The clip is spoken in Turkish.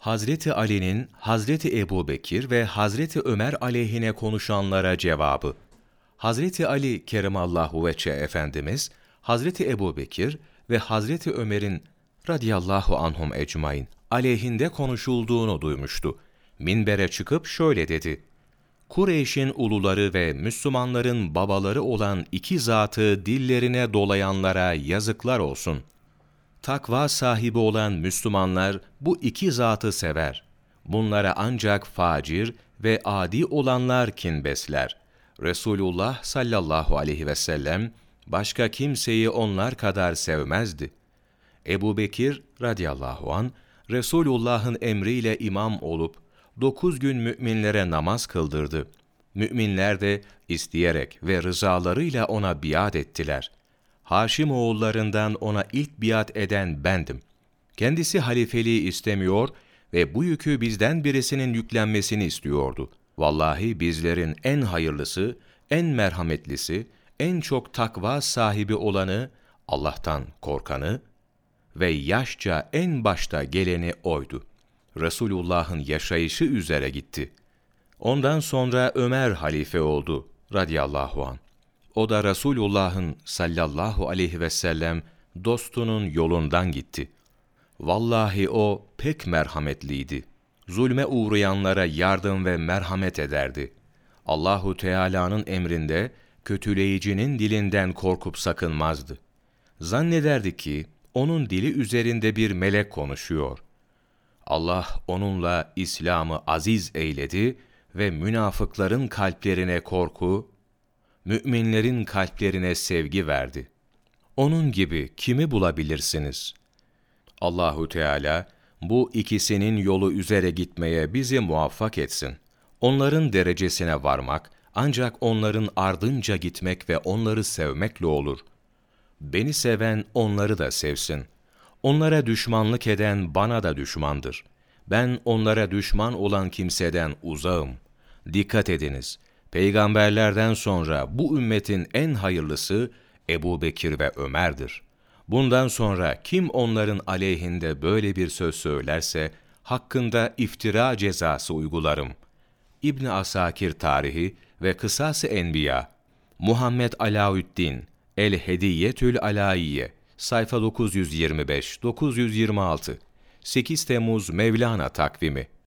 Hazreti Ali'nin Hazreti Ebubekir ve Hazreti Ömer aleyhine konuşanlara cevabı. Hazreti Ali Kerimallahu veçe Efendimiz, Hazreti Ebubekir ve Hazreti Ömer'in radıyallahu anhum ecmain aleyhinde konuşulduğunu duymuştu. Minbere çıkıp şöyle dedi. Kureyş'in uluları ve Müslümanların babaları olan iki zatı dillerine dolayanlara yazıklar olsun. Takva sahibi olan Müslümanlar bu iki zatı sever. Bunlara ancak facir ve adi olanlar kin besler. Resulullah sallallahu aleyhi ve sellem başka kimseyi onlar kadar sevmezdi. Ebu Bekir radıyallahu an Resulullah'ın emriyle imam olup dokuz gün müminlere namaz kıldırdı. Müminler de isteyerek ve rızalarıyla ona biat ettiler. Haşim oğullarından ona ilk biat eden bendim. Kendisi halifeliği istemiyor ve bu yükü bizden birisinin yüklenmesini istiyordu. Vallahi bizlerin en hayırlısı, en merhametlisi, en çok takva sahibi olanı, Allah'tan korkanı ve yaşça en başta geleni oydu. Resulullah'ın yaşayışı üzere gitti. Ondan sonra Ömer halife oldu radıyallahu an. O da Resulullah'ın sallallahu aleyhi ve sellem dostunun yolundan gitti. Vallahi o pek merhametliydi. Zulme uğrayanlara yardım ve merhamet ederdi. Allahu Teala'nın emrinde kötüleyicinin dilinden korkup sakınmazdı. Zannederdi ki onun dili üzerinde bir melek konuşuyor. Allah onunla İslam'ı aziz eyledi ve münafıkların kalplerine korku, müminlerin kalplerine sevgi verdi. Onun gibi kimi bulabilirsiniz? Allahu Teala bu ikisinin yolu üzere gitmeye bizi muvaffak etsin. Onların derecesine varmak ancak onların ardınca gitmek ve onları sevmekle olur. Beni seven onları da sevsin. Onlara düşmanlık eden bana da düşmandır. Ben onlara düşman olan kimseden uzağım. Dikkat ediniz. Peygamberlerden sonra bu ümmetin en hayırlısı Ebu Bekir ve Ömer'dir. Bundan sonra kim onların aleyhinde böyle bir söz söylerse, hakkında iftira cezası uygularım. İbn Asakir tarihi ve Kısas-ı Enbiya, Muhammed Alaüddin, El Hediyetül Alaiye, sayfa 925-926, 8 Temmuz Mevlana takvimi